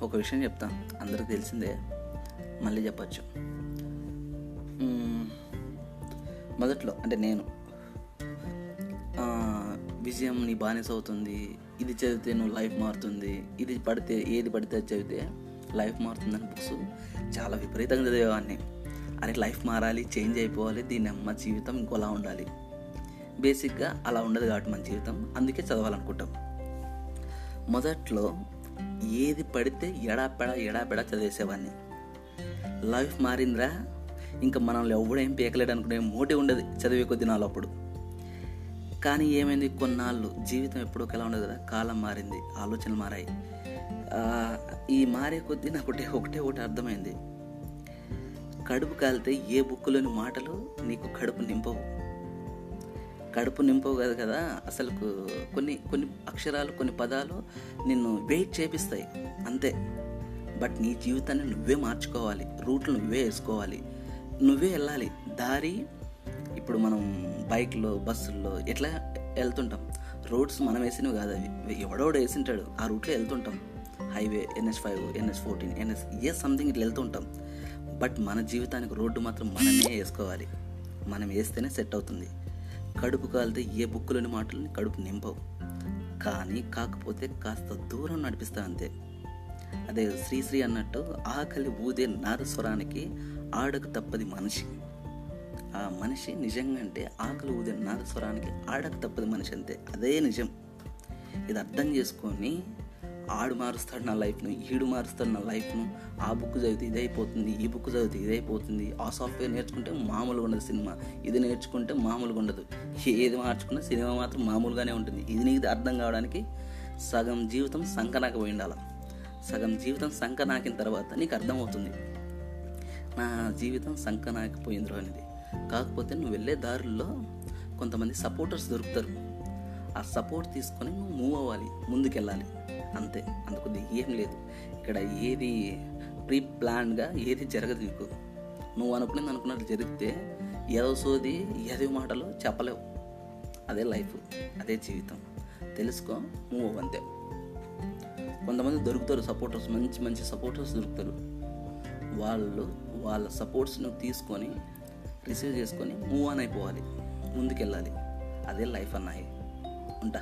ఒక విషయం చెప్తా. అందరికి తెలిసిందే. మళ్ళీ చెప్పచ్చు. మొదట్లో అంటే నేను. విజయం నీ బానిస అవుతుంది. ఇది చదివితే నువ్వు లైఫ్ మారుతుంది. ఇది పడితే ఏది పడితే అది చదివితే లైఫ్ మారుతుందని బుక్స్ చాలా విపరీతంగా చదివేవాడిని అరే లైఫ్ మారాలి చేంజ్ అయిపోవాలి దీని అమ్మ జీవితం ఇంకోలా ఉండాలి. బేసిక్గా అలా ఉండదు కాబట్టి మన జీవితం. అందుకే చదవాలనుకుంటాం. మొదట్లో ఏది పడితే ఎడాపెడా ఎడాపెడా చదివేసేవాడిని లైఫ్ మారిందిరా. ఇంకా మనల్ని ఎవడేం పీకలేడు అనుకునే మోటి ఉండదు చదివే కొద్ది నాలు అప్పుడు. కానీ ఏమైంది? కొన్నాళ్ళు జీవితం ఎప్పుడో ఒకలా ఉండదు కదా కాలం మారింది ఆలోచనలు మారాయి. ఈ మారే కొద్దీ నాకు ఒకటే ఒకటే ఒకటి అర్థమైంది. కడుపు కాలితే ఏ బుక్కులోని మాటలు నీకు కడుపు నింపవు. కడుపు నింపవు కదా కదా అసలు కొన్ని కొన్ని అక్షరాలు కొన్ని పదాలు నిన్ను వెయిట్ చేపిస్తాయి అంతే. బట్ నీ జీవితాన్ని నువ్వే మార్చుకోవాలి రూట్లు నువ్వే వేసుకోవాలి నువ్వే వెళ్ళాలి. దారి ఇప్పుడు మనం బైక్లో బస్సుల్లో ఎట్లా వెళ్తుంటాం? రోడ్స్ మనం వేసినవి కాదు అవి. ఎవడోడు వేసింటాడు ఆ రూట్లో వెళ్తుంటాం. Highway NS five NS fourteen NS ఏ సంథింగ్ ఇట్లా వెళ్తుంటాం. బట్ మన జీవితానికి రోడ్డు మాత్రం మనమే వేసుకోవాలి. మనం వేస్తేనే సెట్ అవుతుంది. కడుపు కాలితే ఏ బుక్కులోని మాటలని కడుపు నింపవు. కానీ కాకపోతే కాస్త దూరం నడిపిస్తా అంతే. అదే శ్రీశ్రీ అన్నట్టు ఆకలి ఊదే నాదస్వరానికి ఆడకు తప్పది మనిషి. ఆ మనిషి నిజంగా అంటే ఆకలి ఊదే నాదస్వరానికి ఆడకు తప్పది మనిషి అంతే. అదే నిజం. ఇది అర్థం చేసుకొని ఆడు మారుస్తాడు నా లైఫ్ను ఈడు మారుస్తాడు నా లైఫ్ను. ఆ బుక్ చదివితే ఇది అయిపోతుంది ఈ బుక్ చదివితే ఇది అయిపోతుంది ఆ సాఫ్ట్వేర్ నేర్చుకుంటే మామూలుగా ఉండదు సినిమా. ఇది నేర్చుకుంటే మామూలుగా ఉండదు. ఏది మార్చుకున్నా సినిమా మాత్రం మామూలుగానే ఉంటుంది. ఇది నీకు అర్థం కావడానికి సగం జీవితం సంకనాక పోయి ఉండాలి సగం జీవితం సంకనాకిన తర్వాత నీకు అర్థమవుతుంది. నా జీవితం సంకనాకపోయిందిరో అనేది. కాకపోతే నువ్వు వెళ్ళే దారుల్లో కొంతమంది సపోర్టర్స్ దొరుకుతారు. ఆ సపోర్ట్ తీసుకొని నువ్వు మూవ్ అవ్వాలి ముందుకెళ్ళాలి. అంతే. అందుకు ఏం లేదు. ఇక్కడ ఏది ప్రీ ప్లాన్గా ఏది జరగదు నీకు. నువ్వు అనుకునేది అనుకున్నట్టు జరిగితే ఏదో సోది ఏదో మాటలు చెప్పలేవు. అదే లైఫ్ అదే జీవితం. తెలుసుకో మూవ్ అంతే. కొంతమంది దొరుకుతారు సపోర్టర్స్ మంచి మంచి సపోర్టర్స్ దొరుకుతారు. వాళ్ళు వాళ్ళ సపోర్ట్స్ను తీసుకొని రిసీవ్ చేసుకొని మూవ్ ఆన్ అయిపోవాలి. ముందుకెళ్ళాలి. అదే లైఫ్ అన్నాయి. ఉంటా.